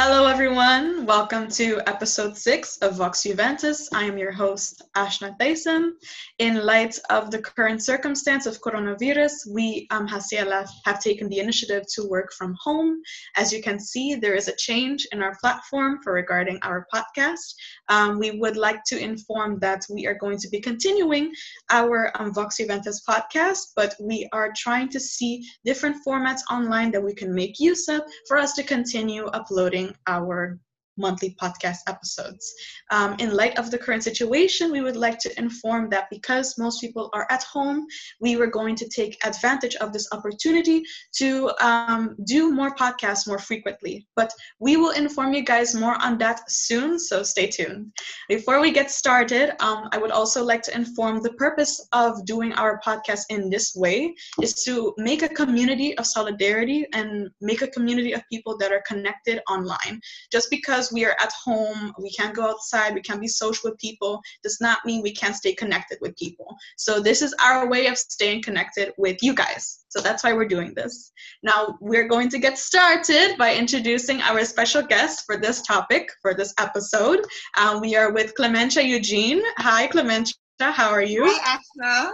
Hello, everyone. Welcome to episode six of Vox Juventus. I am your host, Ashna Thyssen. In light of the current circumstance of coronavirus, we, um, HCLF, have taken the initiative to work from home. As you can see, there is a change in our platform for regarding our podcast. Um, we would like to inform that we are going to be continuing our um, Vox Juventus podcast, but we are trying to see different formats online that we can make use of for us to continue uploading our monthly podcast episodes. Um, in light of the current situation, we would like to inform that because most people are at home, we were going to take advantage of this opportunity to um, do more podcasts more frequently. But we will inform you guys more on that soon, so stay tuned. Before we get started, um, I would also like to inform the purpose of doing our podcast in this way is to make a community of solidarity and make a community of people that are connected online. Just because we are at home, we can't go outside, we can't be social with people, does not mean we can't stay connected with people. So this is our way of staying connected with you guys. So that's why we're doing this. Now we're going to get started by introducing our special guest for this topic, for this episode. Um, we are with Clementia Eugene. Hi, Clementia. How are you? Hi, Ashna.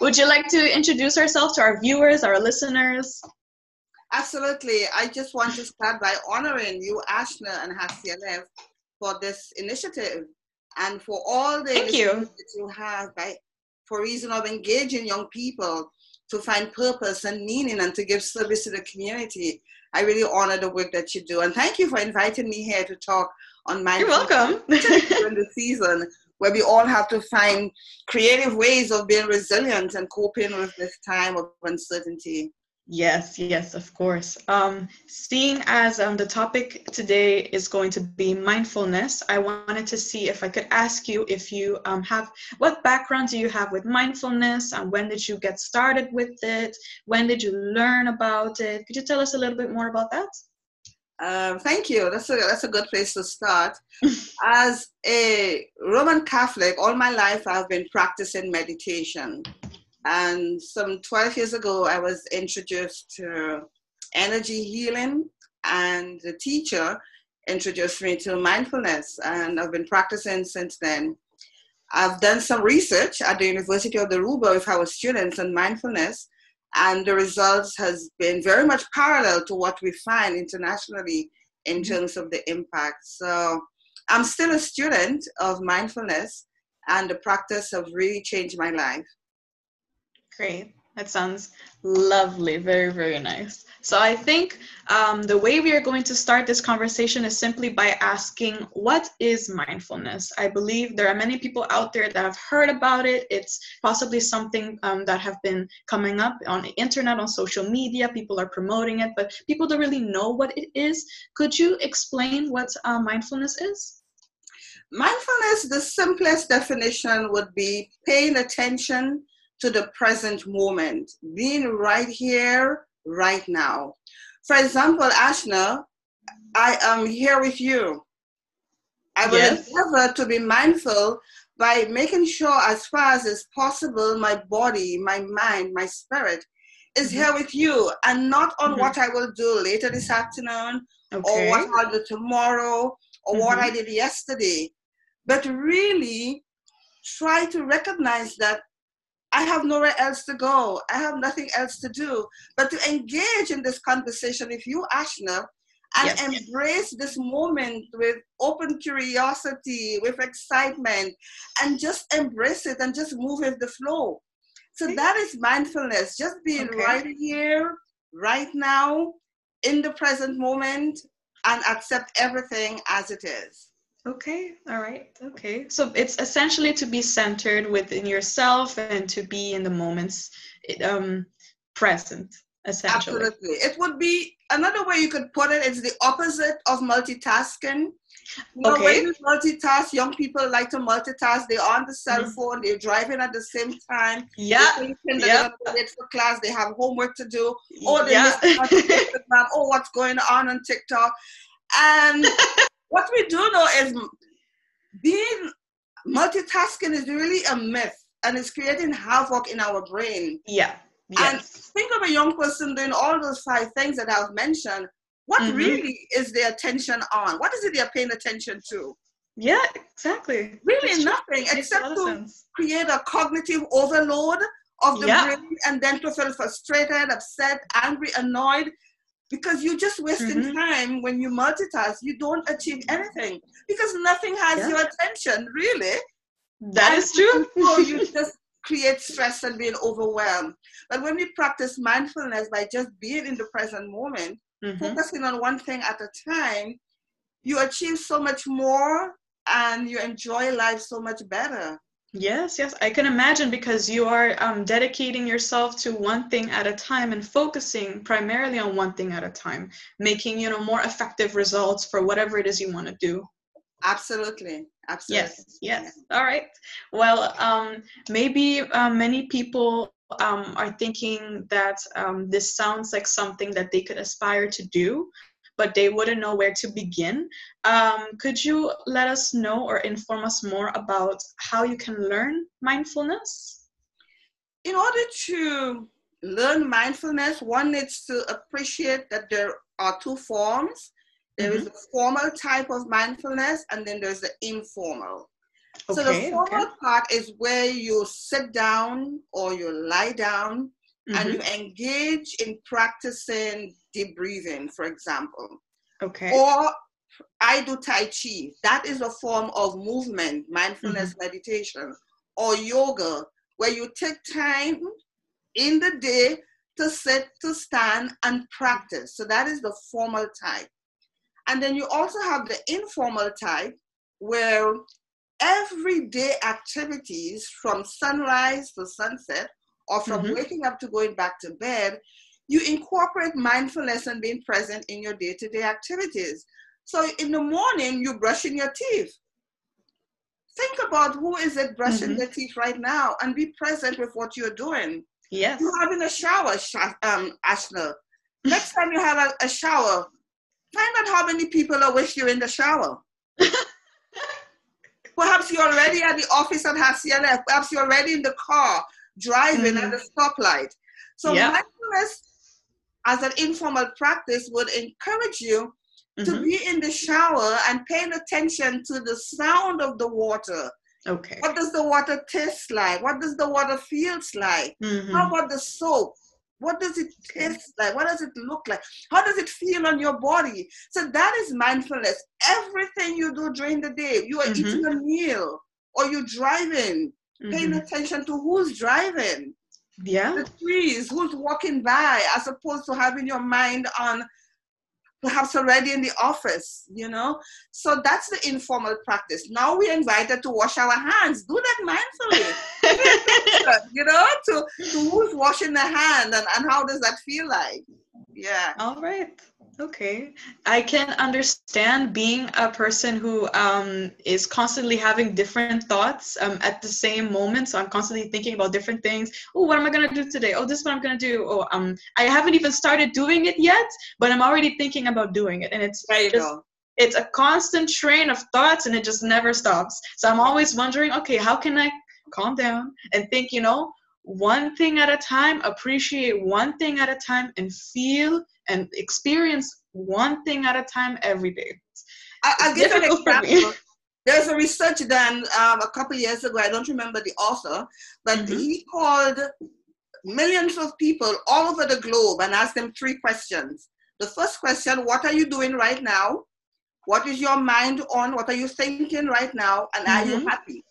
Would you like to introduce yourself to our viewers, our listeners? Absolutely. I just want to start by honoring you, Ashna and HCLF, for this initiative and for all the Thank you. that you have by, for reason of engaging young people to find purpose and meaning and to give service to the community. I really honor the work that you do. And thank you for inviting me here to talk on my You're welcome. during the season where we all have to find creative ways of being resilient and coping with this time of uncertainty. Yes, yes, of course. Um, seeing as um, the topic today is going to be mindfulness, I wanted to see if I could ask you if you um, have what background do you have with mindfulness and when did you get started with it? When did you learn about it? Could you tell us a little bit more about that? Um, thank you. That's a that's a good place to start. As a Roman Catholic, all my life I've been practicing meditation. And some 12 years ago, I was introduced to energy healing, and the teacher introduced me to mindfulness, and I've been practicing since then. I've done some research at the University of Aruba with our students on mindfulness, and the results has been very much parallel to what we find internationally in mm-hmm. terms of the impact. So I'm still a student of mindfulness, and the practice have really changed my life. Great. That sounds lovely. Very, very nice. So I think um, the way we are going to start this conversation is simply by asking, what is mindfulness? I believe there are many people out there that have heard about it. It's possibly something um, that have been coming up on the internet, on social media. People are promoting it, but people don't really know what it is. Could you explain what uh, mindfulness is? Mindfulness, the simplest definition would be paying attention to the present moment, being right here, right now. For example, Ashna, I am here with you. I will yes. endeavor to be mindful by making sure, as far as is possible, my body, my mind, my spirit is mm-hmm. here with you and not on mm-hmm. what I will do later this afternoon okay. or what I'll do tomorrow or mm-hmm. what I did yesterday. But really try to recognize that I have nowhere else to go. I have nothing else to do but to engage in this conversation with you, Ashna, and yes. embrace this moment with open curiosity, with excitement, and just embrace it and just move with the flow. So that is mindfulness, just being okay. right here, right now, in the present moment, and accept everything as it is. Okay, all right, okay. So it's essentially to be centered within yourself and to be in the moments um, present, essentially. Absolutely. It would be another way you could put it, it's the opposite of multitasking. You know, okay. when you multitask, young people like to multitask. They're on the cell mm-hmm. phone, they're driving at the same time. Yeah. They're late for class, they have homework to do. Or they yeah. Instagram, oh, what's going on on TikTok. And what we do know is being multitasking is really a myth and it's creating havoc in our brain. Yeah. Yes. And think of a young person doing all those five things that I've mentioned, what mm-hmm. really is their attention on? What is it they're paying attention to? Yeah, exactly. Really nothing except to sense. create a cognitive overload of the yeah. brain and then to feel frustrated, upset, angry, annoyed because you're just wasting mm-hmm. time when you multitask. You don't achieve anything because nothing has yeah. your attention, really. That and is true. so you just create stress and being overwhelmed. But when we practice mindfulness by just being in the present moment, mm-hmm. focusing on one thing at a time, you achieve so much more and you enjoy life so much better. Yes, yes, I can imagine because you are um, dedicating yourself to one thing at a time and focusing primarily on one thing at a time, making you know more effective results for whatever it is you want to do. Absolutely, absolutely. Yes, yes. All right. Well, um, maybe uh, many people um, are thinking that um, this sounds like something that they could aspire to do, but they wouldn't know where to begin. Um, could you let us know or inform us more about how you can learn mindfulness? In order to learn mindfulness, one needs to appreciate that there are two forms. There mm-hmm. is a formal type of mindfulness, and then there's the informal. Okay, so the formal okay. part is where you sit down or you lie down mm-hmm. and you engage in practicing deep breathing, for example. Okay. Or I do Tai Chi. That is a form of movement, mindfulness mm-hmm. meditation, or yoga, where you take time in the day to sit, to stand, and practice. So that is the formal type. And then you also have the informal type, where everyday activities from sunrise to sunset, or from mm-hmm. waking up to going back to bed, you incorporate mindfulness and being present in your day to day activities. So in the morning, you're brushing your teeth. Think about who is it brushing mm-hmm. their teeth right now and be present with what you're doing. Yes. You're having a shower, um, Ashna. Next time you have a, a shower, find out how many people are with you in the shower. Perhaps you're already at the office at HCLF. Perhaps you're already in the car driving mm-hmm. at the stoplight. So yep. mindfulness as an informal practice would encourage you mm-hmm. to be in the shower and paying attention to the sound of the water. Okay. What does the water taste like? What does the water feels like? Mm-hmm. How about the soap? What does it taste like? What does it look like? How does it feel on your body? So that is mindfulness. Everything you do during the day, you are mm-hmm. eating a meal or you're driving, paying mm-hmm. attention to who's driving yeah. The trees who's walking by as opposed to having your mind on perhaps already in the office you know? So that's the informal practice. Now we're invited to wash our hands. Do that mindfully. You know to, to who's washing the hand and, and how does that feel like? Yeah. All right Okay, I can understand being a person who um, is constantly having different thoughts um, at the same moment. So I'm constantly thinking about different things. Oh, what am I gonna do today? Oh, this is what I'm gonna do. Oh, um, I haven't even started doing it yet, but I'm already thinking about doing it, and it's there you just, go. It's a constant train of thoughts, and it just never stops. So I'm always wondering, okay, how can I calm down and think? You know, one thing at a time, appreciate one thing at a time, and feel and experience one thing at a time every day. I, will give an example. There's a research done um, a couple years ago. I don't remember the author, but mm-hmm. he called millions of people all over the globe and asked them three questions. The first question: What are you doing right now? What is your mind on? What are you thinking right now? And mm-hmm. are you mm-hmm. happy?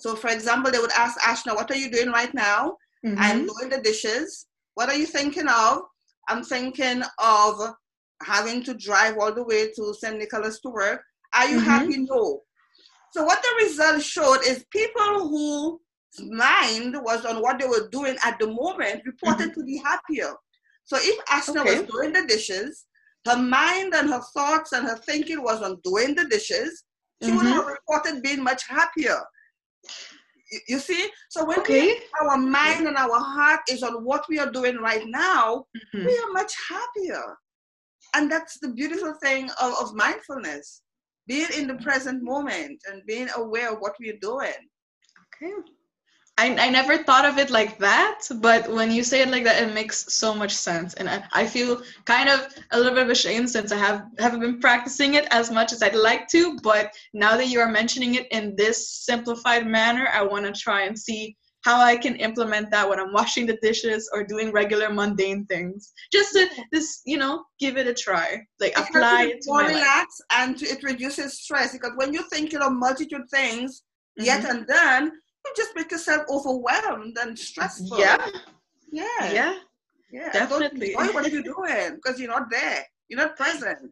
So, for example, they would ask Ashna, "What are you doing right now?" Mm-hmm. I'm doing the dishes. What are you thinking of? I'm thinking of having to drive all the way to St. Nicholas to work. Are you mm-hmm. happy? No. So what the results showed is people whose mind was on what they were doing at the moment reported mm-hmm. to be happier. So if Ashna okay. was doing the dishes, her mind and her thoughts and her thinking was on doing the dishes, she mm-hmm. would have reported being much happier. You see? So when okay. we, our mind and our heart is on what we are doing right now, mm-hmm. we are much happier. And that's the beautiful thing of, of mindfulness being in the present moment and being aware of what we're doing. Okay. I, I never thought of it like that, but when you say it like that, it makes so much sense. And I, I feel kind of a little bit of ashamed since I have haven't been practicing it as much as I'd like to. But now that you are mentioning it in this simplified manner, I want to try and see how I can implement that when I'm washing the dishes or doing regular mundane things. Just to just you know give it a try, like It apply it to more my life. relax and it reduces stress because when you're thinking of multitude things yet mm-hmm. and undone, you just make yourself overwhelmed and stressful. Yeah, Yeah. yeah, Yeah. definitely. Enjoy what you're doing because you're not there. You're not present.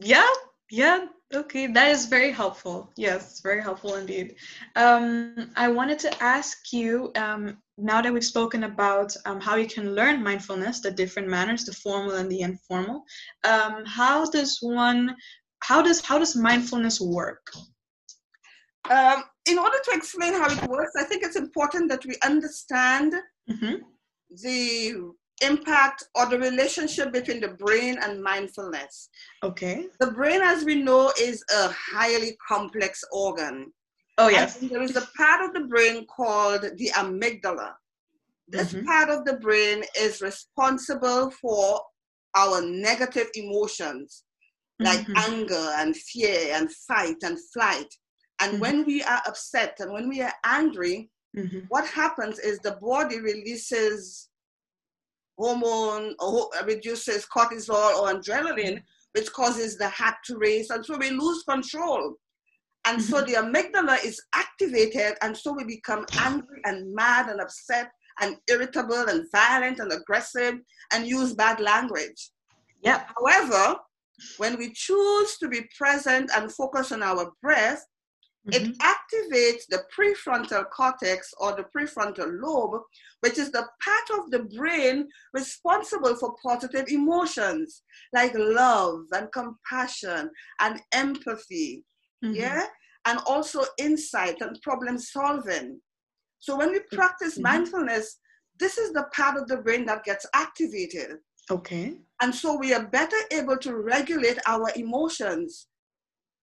yeah, yeah. Okay, that is very helpful. Yes, very helpful indeed. Um, I wanted to ask you um, now that we've spoken about um, how you can learn mindfulness, the different manners, the formal and the informal. Um, how does one? How does how does mindfulness work? Um, in order to explain how it works, I think it's important that we understand hmm the impact or the relationship between the brain and mindfulness. Okay. The brain, as we know, is a highly complex organ. Oh And yes. there is a part of the brain called the amygdala. This Mhm. part of the brain is responsible for our negative emotions like Mhm. anger and fear and fight and flight. And Mhm. when we are upset and when we are angry, Mhm. what happens is the body releases hormone or reduces cortisol or adrenaline, which causes the heart to race, and so we lose control. And so the amygdala is activated, and so we become angry and mad and upset and irritable and violent and aggressive and use bad language. Yep. However, when we choose to be present and focus on our breath, Mhm. it activates the prefrontal cortex or the prefrontal lobe, which is the part of the brain responsible for positive emotions like love and compassion and empathy. Mhm. Yeah. And also insight and problem solving. So when we practice Mhm. mindfulness, this is the part of the brain that gets activated. Okay. And so we are better able to regulate our emotions.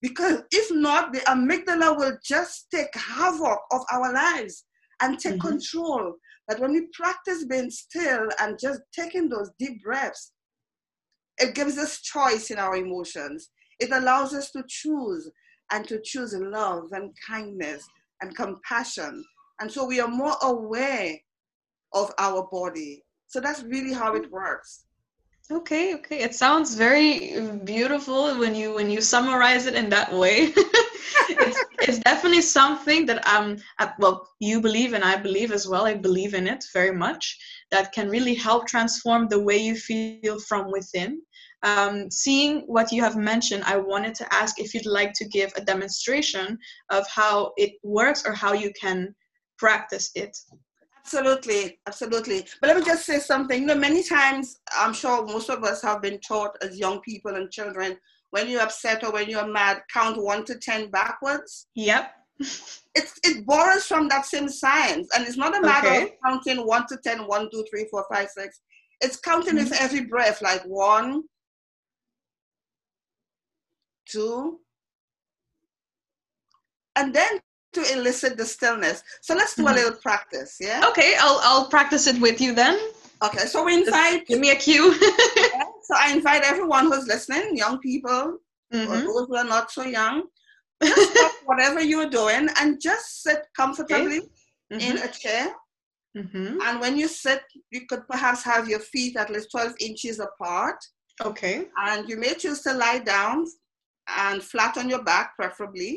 Because if not, the amygdala will just take havoc of our lives and take Mhm. control. But when we practice being still and just taking those deep breaths, it gives us choice in our emotions. It allows us to choose and to choose love and kindness and compassion. And so we are more aware of our body. So that's really how it works. Okay, okay. It sounds very beautiful when you when you summarize it in that way. it's it's definitely something that um uh, well you believe and I believe as well. I believe in it very much. That can really help transform the way you feel from within. Um, seeing what you have mentioned, I wanted to ask if you'd like to give a demonstration of how it works or how you can practice it. Absolutely, absolutely. But let me just say something. You know, many times I'm sure most of us have been taught as young people and children when you're upset or when you're mad, count one to ten backwards. Yep. It's it borrows from that same science, and it's not a matter of counting one to ten, one, two, three, four, five, six. It's counting with Mhm. every breath, like one, two, and then to elicit the stillness. So let's do a Mhm. little practice, yeah? Okay, I'll I'll practice it with you then. Okay, so we Just invite Give me a cue. So I invite everyone who's listening, young people, or Mhm. those who are not so young, just stop whatever you're doing and just sit comfortably in Mhm. a chair. Mhm. And when you sit, you could perhaps have your feet at least 12 inches apart. Okay. And you may choose to lie down and flat on your back, preferably,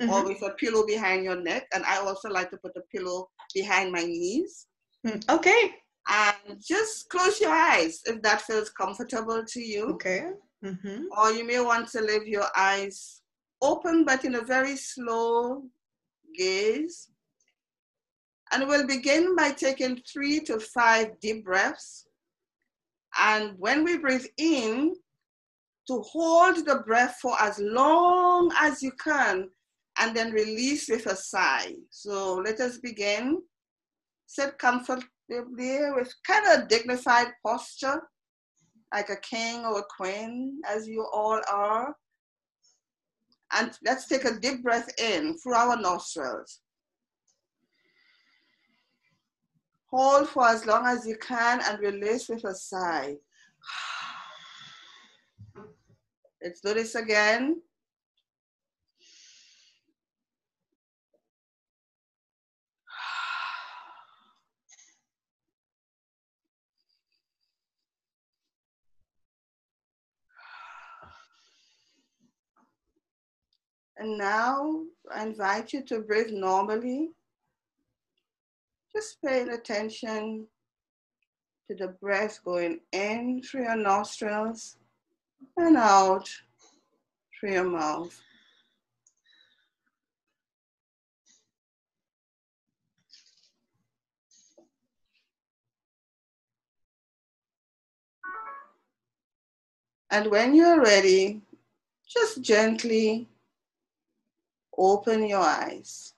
or Mhm. with a pillow behind your neck. And I also like to put a pillow behind my knees. Mm, Okay. And just close your eyes if that feels comfortable to you. Okay. Mhm. or you may want to leave your eyes open but in a very slow gaze. And we'll begin by taking three to five deep breaths. And when we breathe in, to hold the breath for as long as you can and then release with a sigh. So let us begin. Sit comfortably with kind of dignified posture like a king or a queen, as you all are. And let's take a deep breath in through our nostrils. Hold for as long as you can and release with a sigh. Let's do this again. And now I invite you to breathe normally. Just paying attention to the breath going in through your nostrils and out through your mouth. And when you're ready, just gently open your eyes.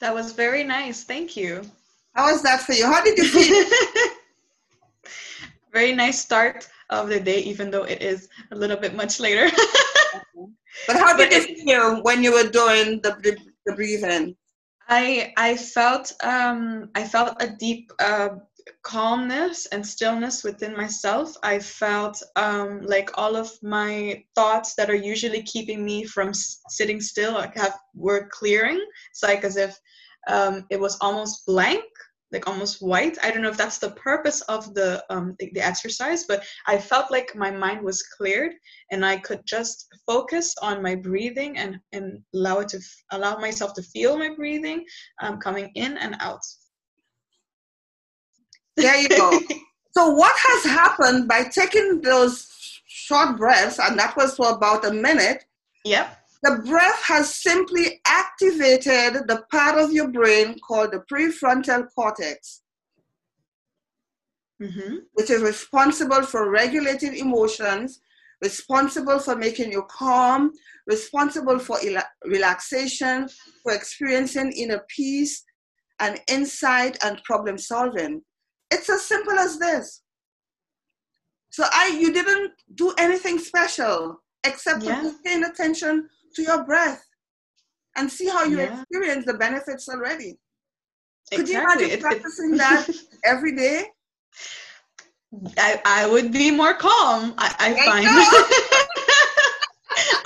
That was very nice. Thank you. How was that for you? How did you feel? very nice start of the day, even though it is a little bit much later. but how did but you feel when you were doing the, the, the breathing? I I felt um, I felt a deep uh, calmness and stillness within myself. I felt um, like all of my thoughts that are usually keeping me from sitting still like have were clearing. It's like as if um, it was almost blank, like almost white. I don't know if that's the purpose of the, um, the the exercise, but I felt like my mind was cleared and I could just focus on my breathing and and allow it to allow myself to feel my breathing um, coming in and out. There you go. so what has happened by taking those short breaths, and that was for about a minute? Yep. The breath has simply activated the part of your brain called the prefrontal cortex, mm-hmm. which is responsible for regulating emotions, responsible for making you calm, responsible for relaxation, for experiencing inner peace and insight and problem solving. It's as simple as this. So I you didn't do anything special except yeah. for paying attention to your breath and see how you yeah. experience the benefits already. Could you imagine it, practicing it, that every day? I, I would be more calm, I, I find.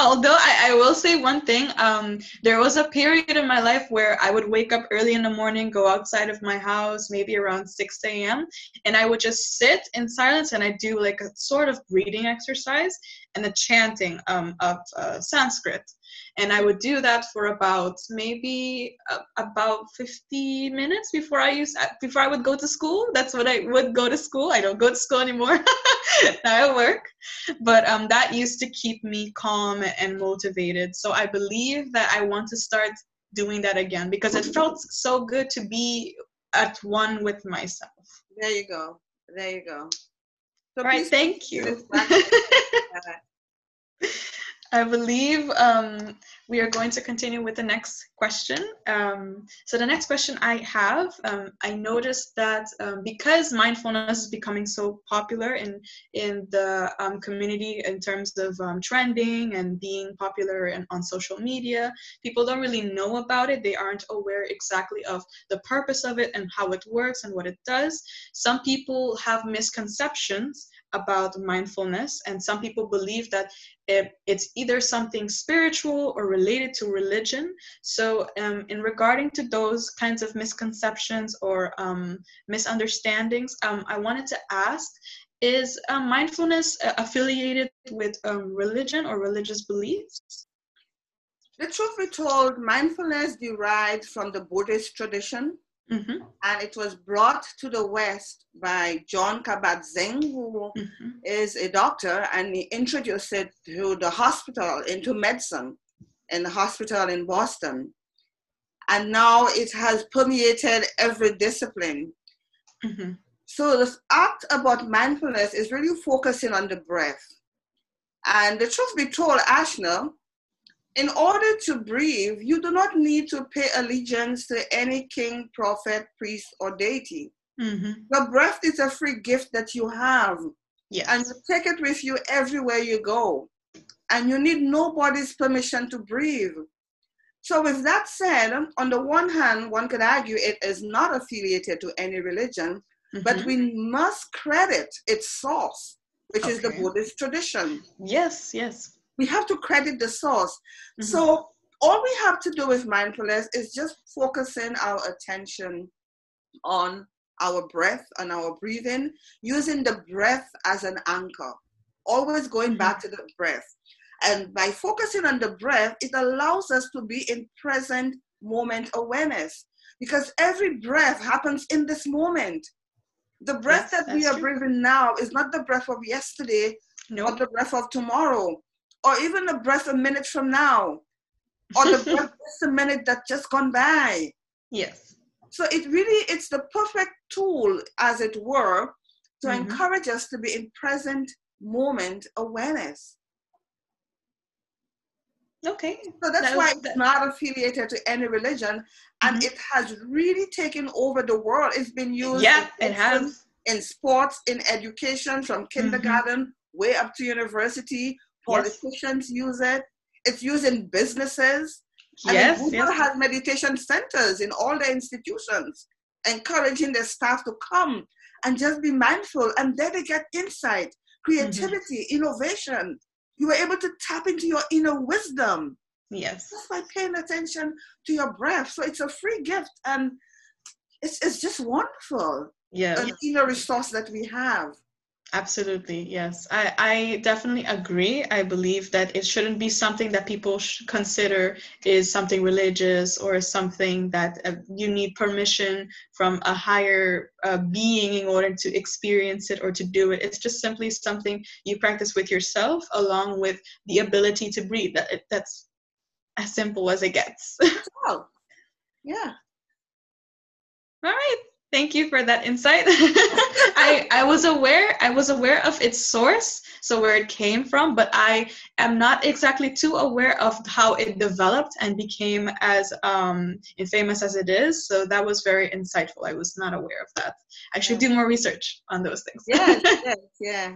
although I, I, will say one thing um, there was a period in my life where i would wake up early in the morning go outside of my house maybe around 6 a.m and i would just sit in silence and i do like a sort of breathing exercise and the chanting um, of uh, sanskrit and i would do that for about maybe uh, about 50 minutes before i use uh, before i would go to school. That's what i would go to school. I don't go to school anymore. Now i work. But um, that used to keep me calm and motivated. So i believe that i want to start doing that again because it felt so good to be at one with myself. There you go. There you go. So all right thank you I believe um, we are going to continue with the next question. Um, so the next question I have, um, I noticed that um, because mindfulness is becoming so popular in in the um, community in terms of um, trending and being popular in, on social media, people don't really know about it. They aren't aware exactly of the purpose of it and how it works and what it does. Some people have misconceptions about mindfulness and some people believe that it, it's either something spiritual or related to religion. So um, in regarding to those kinds of misconceptions or um, misunderstandings um, i wanted to ask is um, mindfulness uh, affiliated with um, religion or religious beliefs? The truth be told mindfulness derives from the buddhist tradition Mm-hmm. And it was brought to the West by Jon Kabat-Zinn, who mm-hmm. is a doctor, and he introduced it to the hospital, into medicine, in the hospital in Boston. And now it has permeated every discipline. Mm-hmm. So the act about mindfulness is really focusing on the breath. And the truth be told, Ashna, in order to breathe, you do not need to pay allegiance to any king, prophet, priest, or deity. Mm-hmm. The breath is a free gift that you have. Yes. And you take it with you everywhere you go. And you need nobody's permission to breathe. So, with that said, on the one hand, one could argue it is not affiliated to any religion, mm-hmm. but we must credit its source, which okay. is the Buddhist tradition. Yes, yes. We have to credit the source. Mm-hmm. So, all we have to do with mindfulness is just focusing our attention on our breath and our breathing, using the breath as an anchor, always going mm-hmm. back to the breath. And by focusing on the breath, it allows us to be in present moment awareness because every breath happens in this moment. The breath yes, that we are true. breathing now is not the breath of yesterday, nope. or the breath of tomorrow, or even the breath a minute from now, or the breath just a minute that just gone by. Yes. So it really it's the perfect tool, as it were, to mm-hmm. encourage us to be in present moment awareness. Okay. So that's that, why it's that. not affiliated to any religion, and mm-hmm. it has really taken over the world. It's been used. Yeah, it has. In sports, in education, from mm-hmm. kindergarten mm-hmm. way up to university, politicians yes. use it. It's used in businesses. Yes, I mean, Google yes. has meditation centers in all the institutions, encouraging their staff to come and just be mindful, and then they get insight, creativity, mm-hmm. innovation you were able to tap into your inner wisdom. Yes. Just by paying attention to your breath. So it's a free gift and it's, it's just wonderful. Yeah. An inner resource that we have. Absolutely, yes. I, I definitely agree. I believe that it shouldn't be something that people consider is something religious or something that uh, you need permission from a higher uh, being in order to experience it or to do it. It's just simply something you practice with yourself along with the ability to breathe. That That's as simple as it gets. oh, yeah. All right thank you for that insight. I, I was aware i was aware of its source so where it came from but i am not exactly too aware of how it developed and became as um, famous as it is so that was very insightful. I was not aware of that. I should do more research on those things. Yes, yes yeah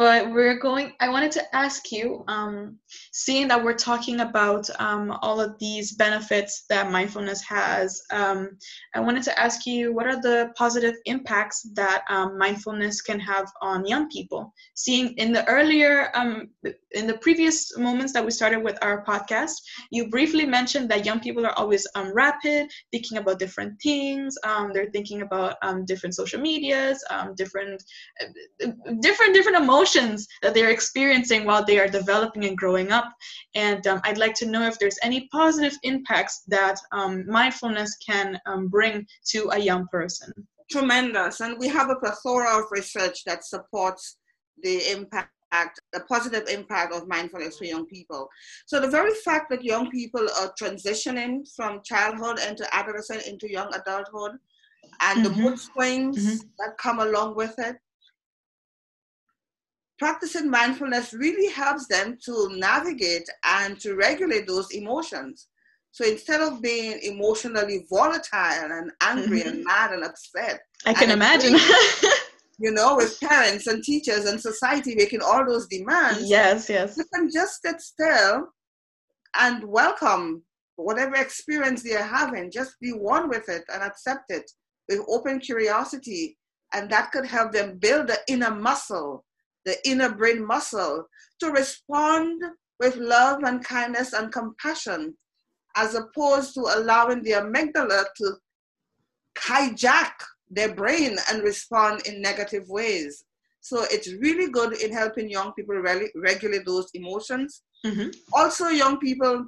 but we're going i wanted to ask you um, seeing that we're talking about um, all of these benefits that mindfulness has um, i wanted to ask you what are the positive impacts that um, mindfulness can have on young people? Seeing in the earlier um, in the previous moments that we started with our podcast you briefly mentioned that young people are always um, rapid thinking about different things they're thinking about different social medias different uh, different different emotions that they're experiencing while they are developing and growing up. And um, I'd like to know if there's any positive impacts that um, mindfulness can um, bring to a young person. Tremendous. And we have a plethora of research that supports the impact the positive impact of mindfulness for young people. So the very fact that young people are transitioning from childhood into adolescence into young adulthood and mm-hmm. the mood swings mm-hmm. that come along with it, practicing mindfulness really helps them to navigate and to regulate those emotions. So instead of being emotionally volatile and angry mm-hmm. and mad and upset, I can imagine. you know, with parents and teachers and society making all those demands. Yes, yes. You can just sit still and welcome whatever experience they're having. Just be one with it and accept it with open curiosity. And that could help them build the inner muscle the inner brain muscle, to respond with love and kindness and compassion, as opposed to allowing the amygdala to hijack their brain and respond in negative ways. So it's really good in helping young people re- regulate those emotions. Mm-hmm. Also, young people,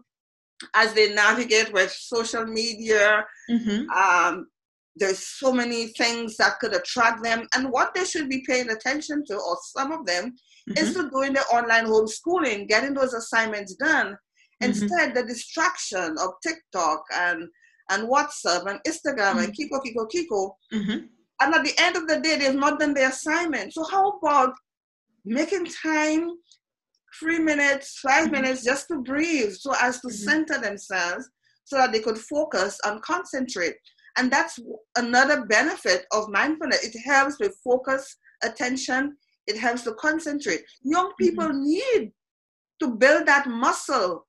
as they navigate with social media, mm-hmm. um, there's so many things that could attract them and what they should be paying attention to or some of them mm-hmm. is to doing the online homeschooling getting those assignments done mm-hmm. instead the distraction of tiktok and and whatsapp and instagram mm-hmm. and kiko kiko kiko mm-hmm. and at the end of the day they've not done the assignment so how about making time three minutes 5 mm-hmm. minutes just to breathe so as to mm-hmm. center themselves so that they could focus and concentrate and that's another benefit of mindfulness. It helps with focus, attention, it helps to concentrate. Young people mm-hmm. need to build that muscle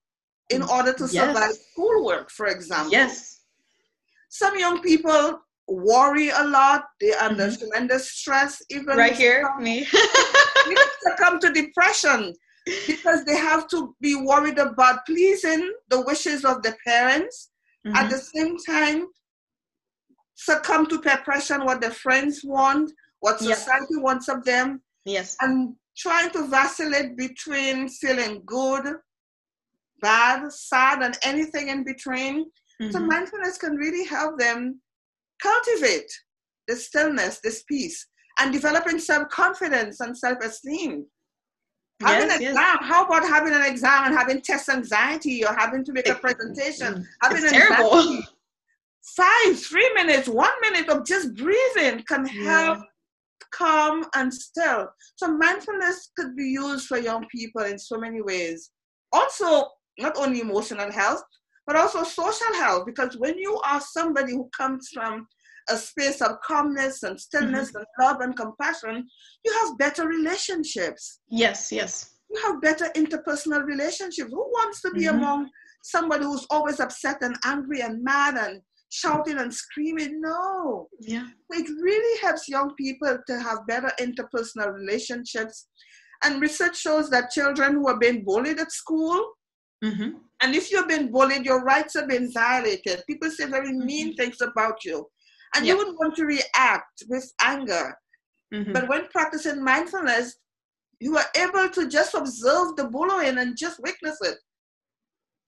in order to Yes. survive schoolwork, for example. Yes. Some young people worry a lot, they're under Mhm. tremendous stress, even Right here, some me. succumb to depression because they have to be worried about pleasing the wishes of the parents at Mhm. the same time succumb to depression what their friends want what society wants of them Yes. and trying to vacillate between feeling good bad sad and anything in between so Mhm. mindfulness can really help them cultivate the stillness this peace and developing self-confidence and self-esteem having Yes, an yes. exam how about having an exam and having test anxiety or having to make a presentation Mm, having It's anxiety terrible. five, three minutes, one minute of just breathing can Yeah. help calm and still. So mindfulness could be used for young people in so many ways. Also, not only emotional health, but also social health, because when you are somebody who comes from a space of calmness and stillness and love and compassion, you have better relationships. Yes, yes. You have better interpersonal relationships. Who wants to be Mhm. among somebody who's always upset and angry and mad and shouting and screaming? No. Yeah. It really helps young people to have better interpersonal relationships. And research shows that children who are being bullied at school, Mm-hmm. and if you've been bullied, your rights have been violated. People say very mean things about you. And Yeah. you would want to react with anger. Mm-hmm. But when practicing mindfulness, you are able to just observe the bullying and just witness it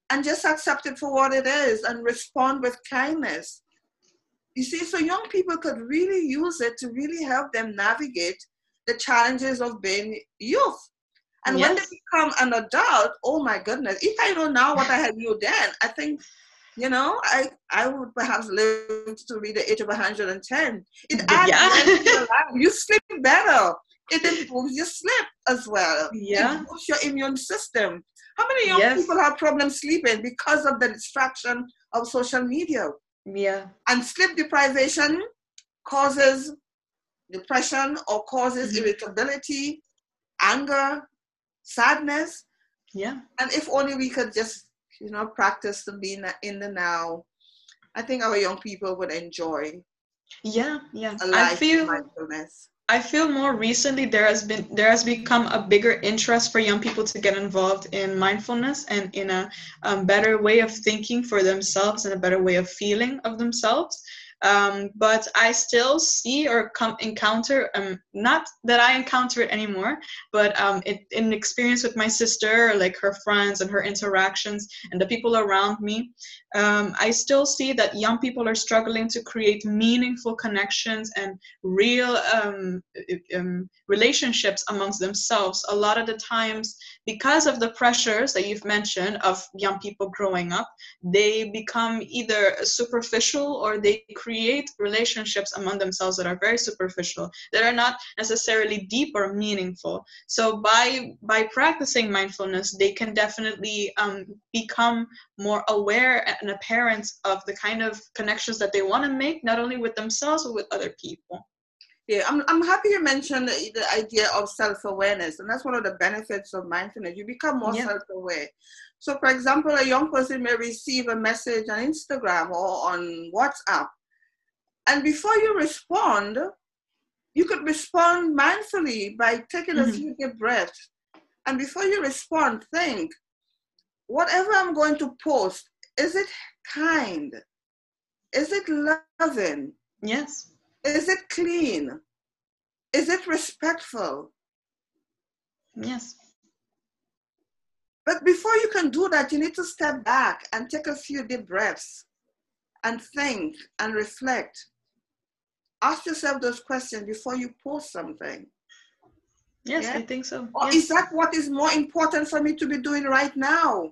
and just accept it for what it is and respond with kindness. You see, so young people could really use it to really help them navigate the challenges of being youth. And when they become an adult, oh my goodness, if I know now what I had knew then, I think, you know, I, I would perhaps live to be the age of 110. It adds Yeah. to your life. You sleep better. It improves your sleep as well. Yeah. It boosts your immune system. How many young Yes. people have problems sleeping because of the distraction of social media? Yeah. And sleep deprivation causes depression or causes Mhm. irritability, anger, sadness. Yeah. And if only we could just, you know, practice to be in the, in the now, I think our young people would enjoy Yeah. Yeah. I feel mindfulness. I feel more recently there has been there has become a bigger interest for young people to get involved in mindfulness and in a um, better way of thinking for themselves and a better way of feeling of themselves. Um, but I still see or come encounter um, not that I encounter it anymore, but um, it, in experience with my sister, like her friends and her interactions and the people around me, um, I still see that young people are struggling to create meaningful connections and real um, um, relationships amongst themselves. A lot of the times, because of the pressures that you've mentioned of young people growing up, they become either superficial or they create relationships among themselves that are very superficial, that are not necessarily deep or meaningful. So by by practicing mindfulness, they can definitely um, become more aware and apparent of the kind of connections that they want to make, not only with themselves but with other people. Yeah, I'm, I'm happy you mentioned the, the idea of self awareness, and that's one of the benefits of mindfulness. You become more Yeah. self aware. So, for example, a young person may receive a message on Instagram or on WhatsApp, and before you respond, you could respond mindfully by taking a Mhm. few deep breaths. And before you respond, think whatever I'm going to post, is it kind? Is it loving? Yes. Is it clean? Is it respectful? Yes. But before you can do that, you need to step back and take a few deep breaths and think and reflect. Ask yourself those questions before you post something. Yes, Yeah. I think so. Or yes. is that what is more important for me to be doing right now?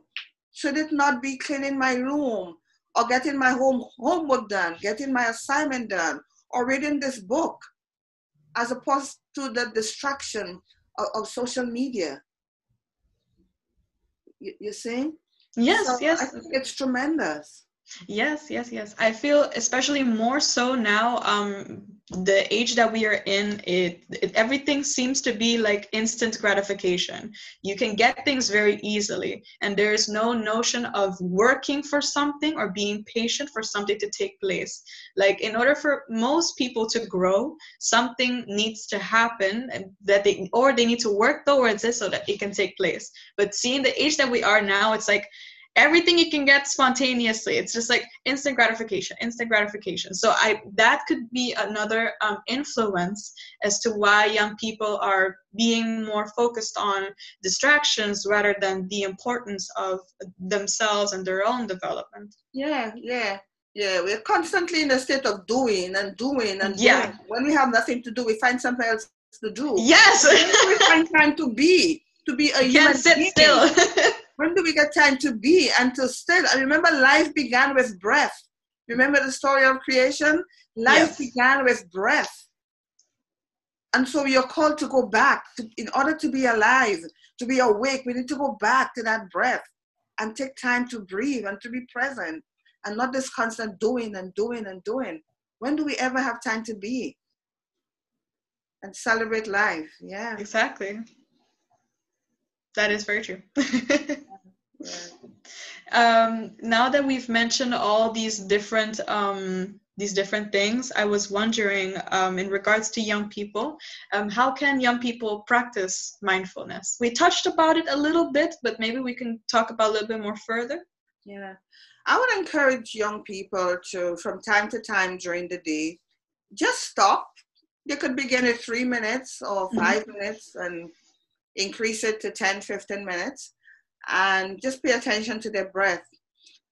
Should it not be cleaning my room or getting my home homework done, getting my assignment done, or reading this book, as opposed to the distraction of, of social media? You, you see? yes, So I yes. think it's tremendous. Yes, yes, yes. I feel especially more so now. Um, the age that we are in, it, it everything seems to be like instant gratification. You can get things very easily, and there is no notion of working for something or being patient for something to take place. Like in order for most people to grow, something needs to happen that they or they need to work towards it so that it can take place. But seeing the age that we are now, it's like everything you can get spontaneously. It's just like instant gratification instant gratification. So i that could be another um, influence as to why young people are being more focused on distractions rather than the importance of themselves and their own development. Yeah yeah yeah. We're constantly in a state of doing and doing and yeah. doing. when we have nothing to do we find something else to do. Yes. We find time to be to be a you human sit being. still when do we get time to be and to still? I remember life began with breath. Remember the story of creation? Life yes. began with breath. And so you're called to go back. To, in order to be alive, to be awake, we need to go back to that breath and take time to breathe and to be present and not this constant doing and doing and doing. When do we ever have time to be and celebrate life? Yeah. Exactly. That is very true. um, now that we've mentioned all these different um, these different things, I was wondering, um, in regards to young people, um, how can young people practice mindfulness? We touched about it a little bit, but maybe we can talk about a little bit more further. Yeah, I would encourage young people to, from time to time during the day, just stop. You could begin at three minutes or mm-hmm. 5 mm-hmm. minutes and increase it to 10, 15 minutes, and just pay attention to their breath.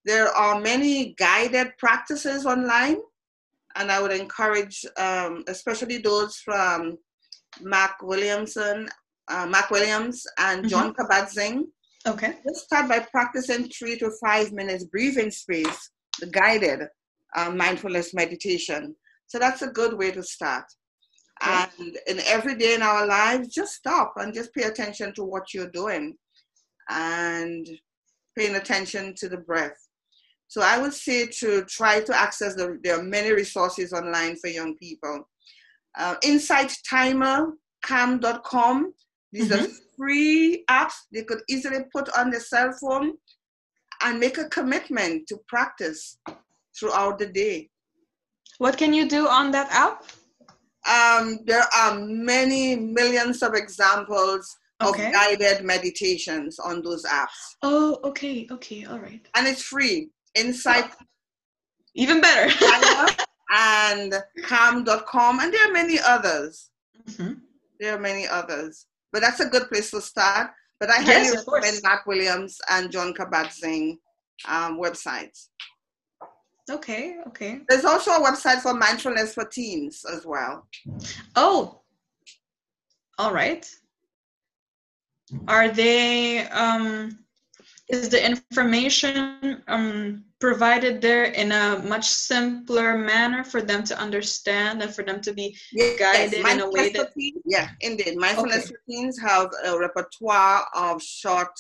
There are many guided practices online, and I would encourage, um, especially those from Mac Williamson, uh, Mark Williams, and Jon mm-hmm. Kabat-Zinn. Okay. Just start by practicing three to five minutes breathing space, the guided uh, mindfulness meditation. So that's a good way to start. And in every day in our lives, just stop and just pay attention to what you're doing and paying attention to the breath. So I would say to try to access the, there are many resources online for young people. Uh, Insight Timer, calm.com. These mm-hmm. are free apps they could easily put on their cell phone and make a commitment to practice throughout the day. What can you do on that app? Um, there are many millions of examples okay. of guided meditations on those apps. Oh, okay, okay, all right. And it's free. Insight. Even better. and calm.com, and there are many others. Mm-hmm. There are many others. But that's a good place to start. But I highly yes, recommend Mark Williams and Jon Kabat-Zinn um, websites. Okay, okay. There's also a website for mindfulness for teens as well. Oh, all right. Are they, um, is the information um, provided there in a much simpler manner for them to understand and for them to be yes, guided in a way that. Teens, yeah, indeed. Mindfulness okay. routines have a repertoire of short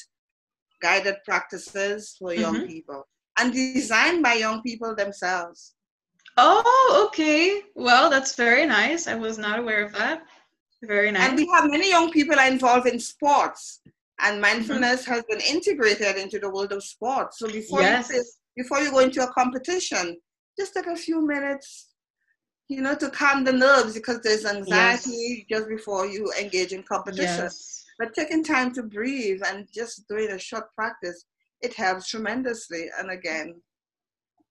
guided practices for young mm-hmm. people and designed by young people themselves. Oh, okay. Well, that's very nice. I was not aware of that. Very nice. And we have many young people are involved in sports, and mindfulness mm-hmm. has been integrated into the world of sports. So before yes. you before you go into a competition, just take a few minutes, you know, to calm the nerves because there's anxiety yes. just before you engage in competition. Yes. But taking time to breathe and just doing a short practice it helps tremendously. And again,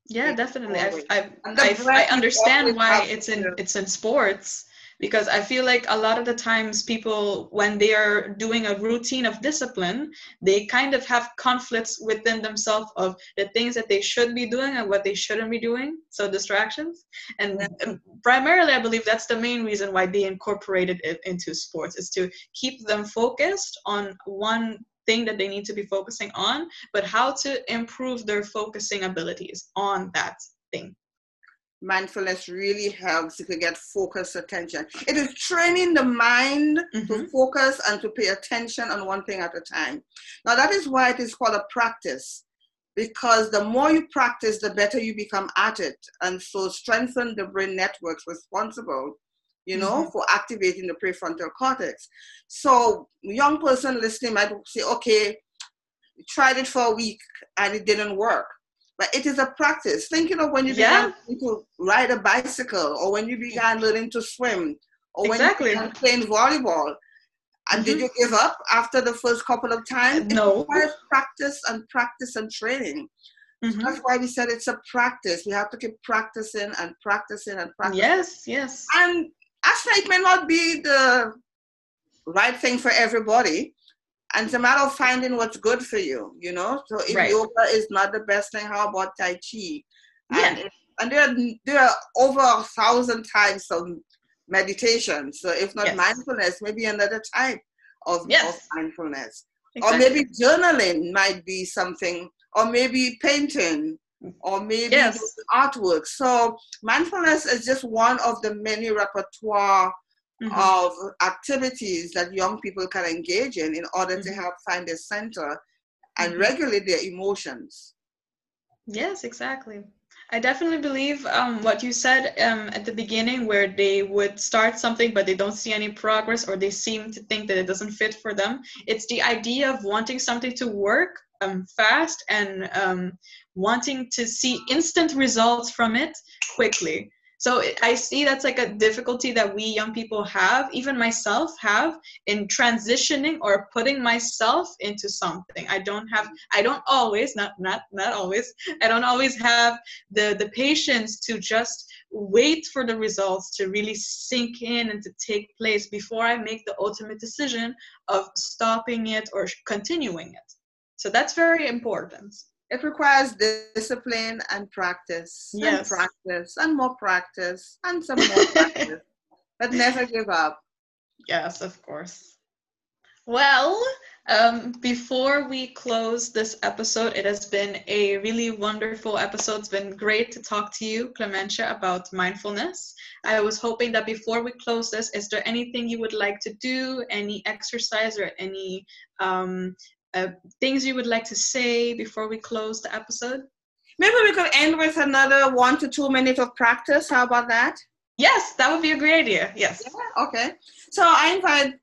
yeah, definitely. I, I, I, I understand why it's in it's in sports because I feel like a lot of the times people, when they are doing a routine of discipline, they kind of have conflicts within themselves of the things that they should be doing and what they shouldn't be doing. So distractions. And primarily, I believe that's the main reason why they incorporated it into sports is to keep them focused on one thing that they need to be focusing on, but how to improve their focusing abilities on that thing. Mindfulness really helps you to get focused attention. It is training the mind mm-hmm. to focus and to pay attention on one thing at a time. Now, that is why it is called a practice. because the more you practice, the better you become at it. And so strengthen the brain networks responsible, you know, mm-hmm. for activating the prefrontal cortex. So young person listening might say, okay, tried it for a week and it didn't work. But it is a practice. Thinking of when you began to ride a bicycle or when you began learning to swim or exactly. when you began playing volleyball and mm-hmm. did you give up after the first couple of times? No. It practice and practice and training. Mm-hmm. That's why we said it's a practice. We have to keep practicing and practicing and practicing. Yes, yes. And actually, it may not be the right thing for everybody. And it's a matter of finding what's good for you, you know? So if right. yoga is not the best thing, how about Tai Chi? And, yeah. and there, are, there are over a thousand types of meditation. So if not yes. mindfulness, maybe another type of, yes. of mindfulness. Exactly. Or maybe journaling might be something, or maybe painting, or maybe yes. artwork. So mindfulness is just one of the many repertoire mm-hmm. of activities that young people can engage in in order mm-hmm. to help find their center and mm-hmm. regulate their emotions. Yes, exactly. I definitely believe um, what you said um, at the beginning, where they would start something but they don't see any progress or they seem to think that it doesn't fit for them. It's the idea of wanting something to work um, fast and um, wanting to see instant results from it quickly. So i see that's like a difficulty that we young people have even myself have in transitioning or putting myself into something. I don't have i don't always not not not always i don't always have the the patience to just wait for the results to really sink in and to take place before i make the ultimate decision of stopping it or continuing it. So that's very important it requires discipline and practice yes. and practice and more practice and some more practice but never give up yes of course well um, before we close this episode, it has been a really wonderful episode. It's been great to talk to you, Clementia, about mindfulness. I was hoping that before we close this, is there anything you would like to do, any exercise or any um, uh, things you would like to say before we close the episode? Maybe we could end with another one to two minutes of practice. How about that? Yes, that would be a great idea. Yes. Yeah, okay. So I invite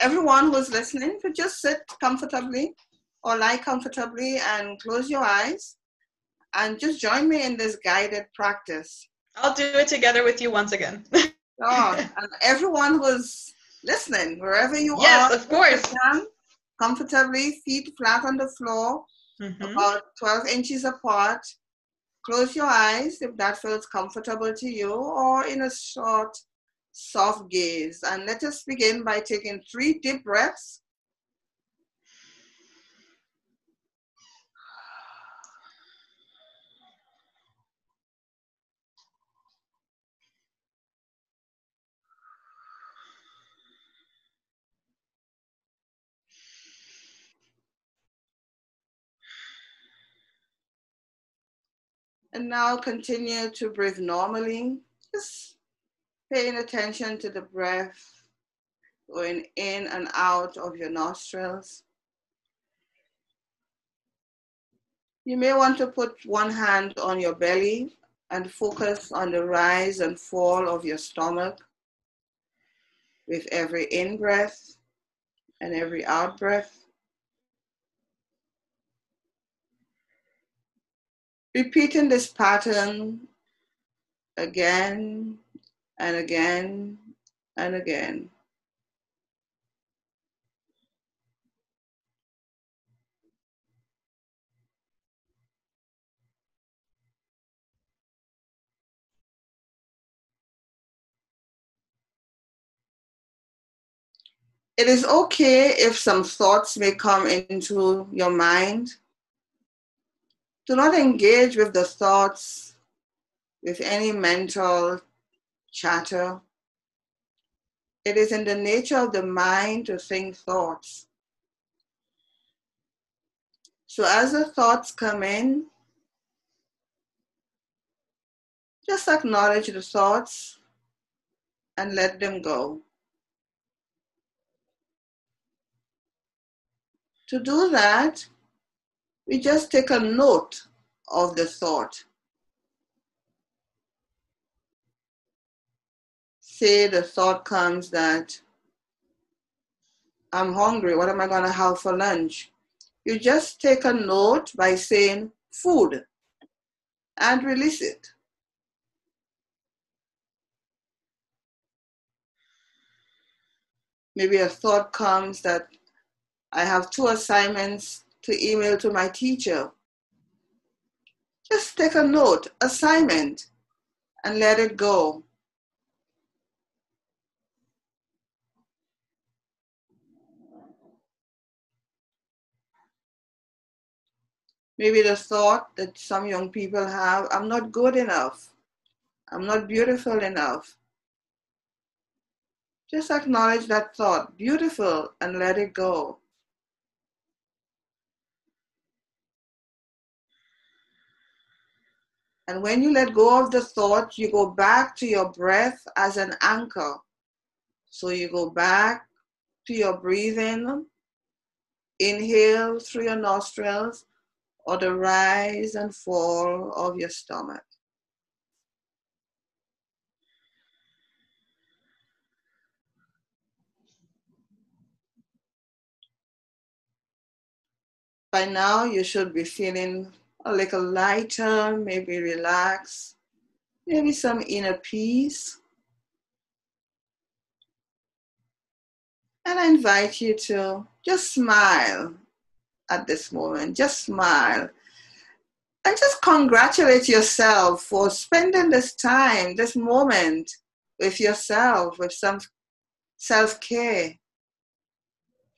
everyone who's listening to just sit comfortably or lie comfortably and close your eyes and just join me in this guided practice. I'll do it together with you once again. oh, and everyone who's listening, wherever you yes, are. Yes, of course comfortably, feet flat on the floor, mm-hmm. about 12 inches apart. Close your eyes if that feels comfortable to you, or in a short, soft gaze. And let us begin by taking three deep breaths. And now continue to breathe normally, just paying attention to the breath going in and out of your nostrils. You may want to put one hand on your belly and focus on the rise and fall of your stomach with every in breath and every out breath. Repeating this pattern again and again and again. It is okay if some thoughts may come into your mind do not engage with the thoughts, with any mental chatter. It is in the nature of the mind to think thoughts. So as the thoughts come in, just acknowledge the thoughts and let them go. To do that, we just take a note of the thought. Say the thought comes that I'm hungry, what am I going to have for lunch? You just take a note by saying food and release it. Maybe a thought comes that I have two assignments to email to my teacher. Just take a note, assignment, and let it go. Maybe the thought that some young people have I'm not good enough, I'm not beautiful enough. Just acknowledge that thought, beautiful, and let it go. And when you let go of the thought, you go back to your breath as an anchor. So you go back to your breathing, inhale through your nostrils, or the rise and fall of your stomach. By now, you should be feeling a little lighter, maybe relax, maybe some inner peace. And I invite you to just smile at this moment. Just smile. And just congratulate yourself for spending this time, this moment with yourself, with some self care.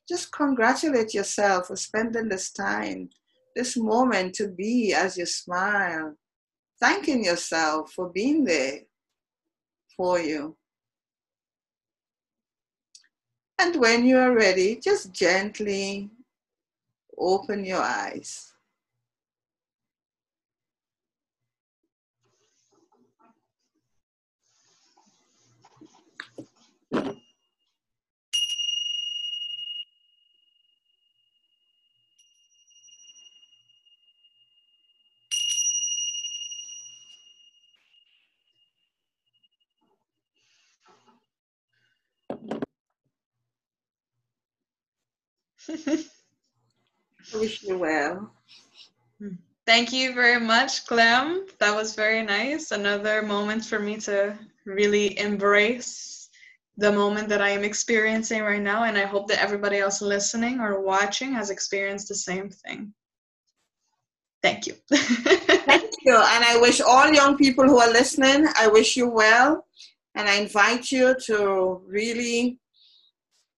Just congratulate yourself for spending this time, this moment to be as you smile, thanking yourself for being there for you. And when you are ready, just gently open your eyes. wish you well. Thank you very much, Clem. That was very nice. Another moment for me to really embrace the moment that I am experiencing right now. And I hope that everybody else listening or watching has experienced the same thing. Thank you. Thank you. And I wish all young people who are listening, I wish you well. And I invite you to really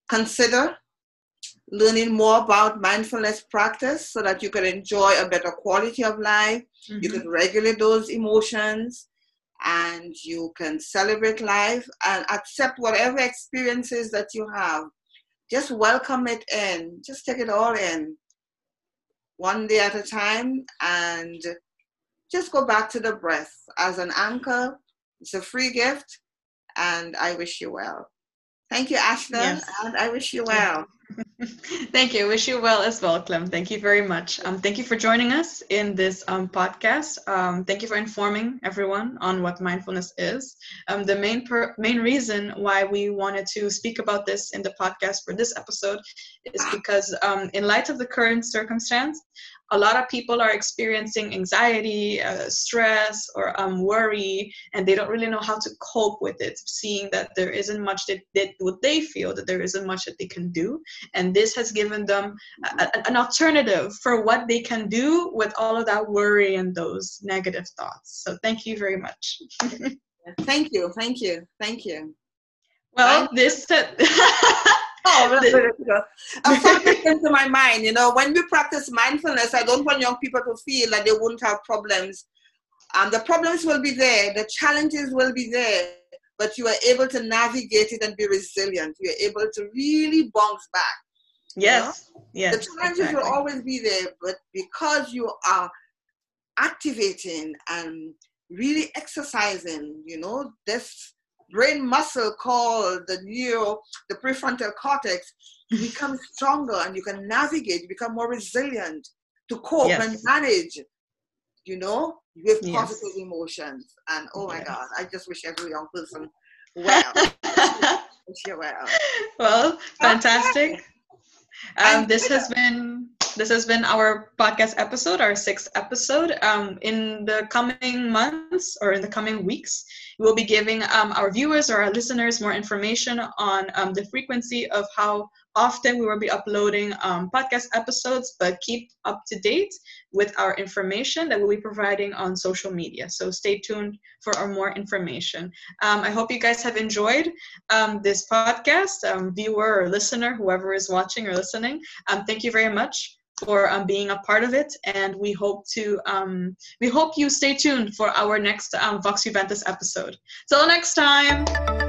consider learning more about mindfulness practice so that you can enjoy a better quality of life. Mm-hmm. You can regulate those emotions and you can celebrate life and accept whatever experiences that you have. Just welcome it in, just take it all in one day at a time and just go back to the breath as an anchor. It's a free gift and I wish you well. Thank you, Ashna, yes. and I wish you well. thank you. Wish you well as well, Clem. Thank you very much. Um, thank you for joining us in this um, podcast. Um, thank you for informing everyone on what mindfulness is. Um, the main per- main reason why we wanted to speak about this in the podcast for this episode is because, um, in light of the current circumstance, a lot of people are experiencing anxiety, uh, stress, or um, worry, and they don't really know how to cope with it, seeing that there isn't much that, that what they feel that there isn't much that they can do. And this has given them a, an alternative for what they can do with all of that worry and those negative thoughts. So thank you very much. thank you, thank you, thank you. Well, this. Oh, that's very good. A thought came to my mind. You know, when we practice mindfulness, I don't want young people to feel that they won't have problems. And the problems will be there, the challenges will be there, but you are able to navigate it and be resilient. You're able to really bounce back. Yes. You know? Yes. The challenges exactly. will always be there, but because you are activating and really exercising, you know, this brain muscle called the neo, the prefrontal cortex, you become stronger and you can navigate, you become more resilient. to cope Yes. and manage, you know, with Yes. positive emotions. And oh my Yes. God, I just wish every young person well. wish you well. well, fantastic. Um, this has been this has been our podcast episode, our sixth episode. Um, in the coming months or in the coming weeks, we'll be giving um, our viewers or our listeners more information on um, the frequency of how often we will be uploading um, podcast episodes. But keep up to date with our information that we'll be providing on social media. So stay tuned for more information. Um, I hope you guys have enjoyed um, this podcast, viewer or listener, whoever is watching or listening. Thank you very much for um, being a part of it, and we hope to um, we hope you stay tuned for our next um, Vox Juventus episode. Till next time.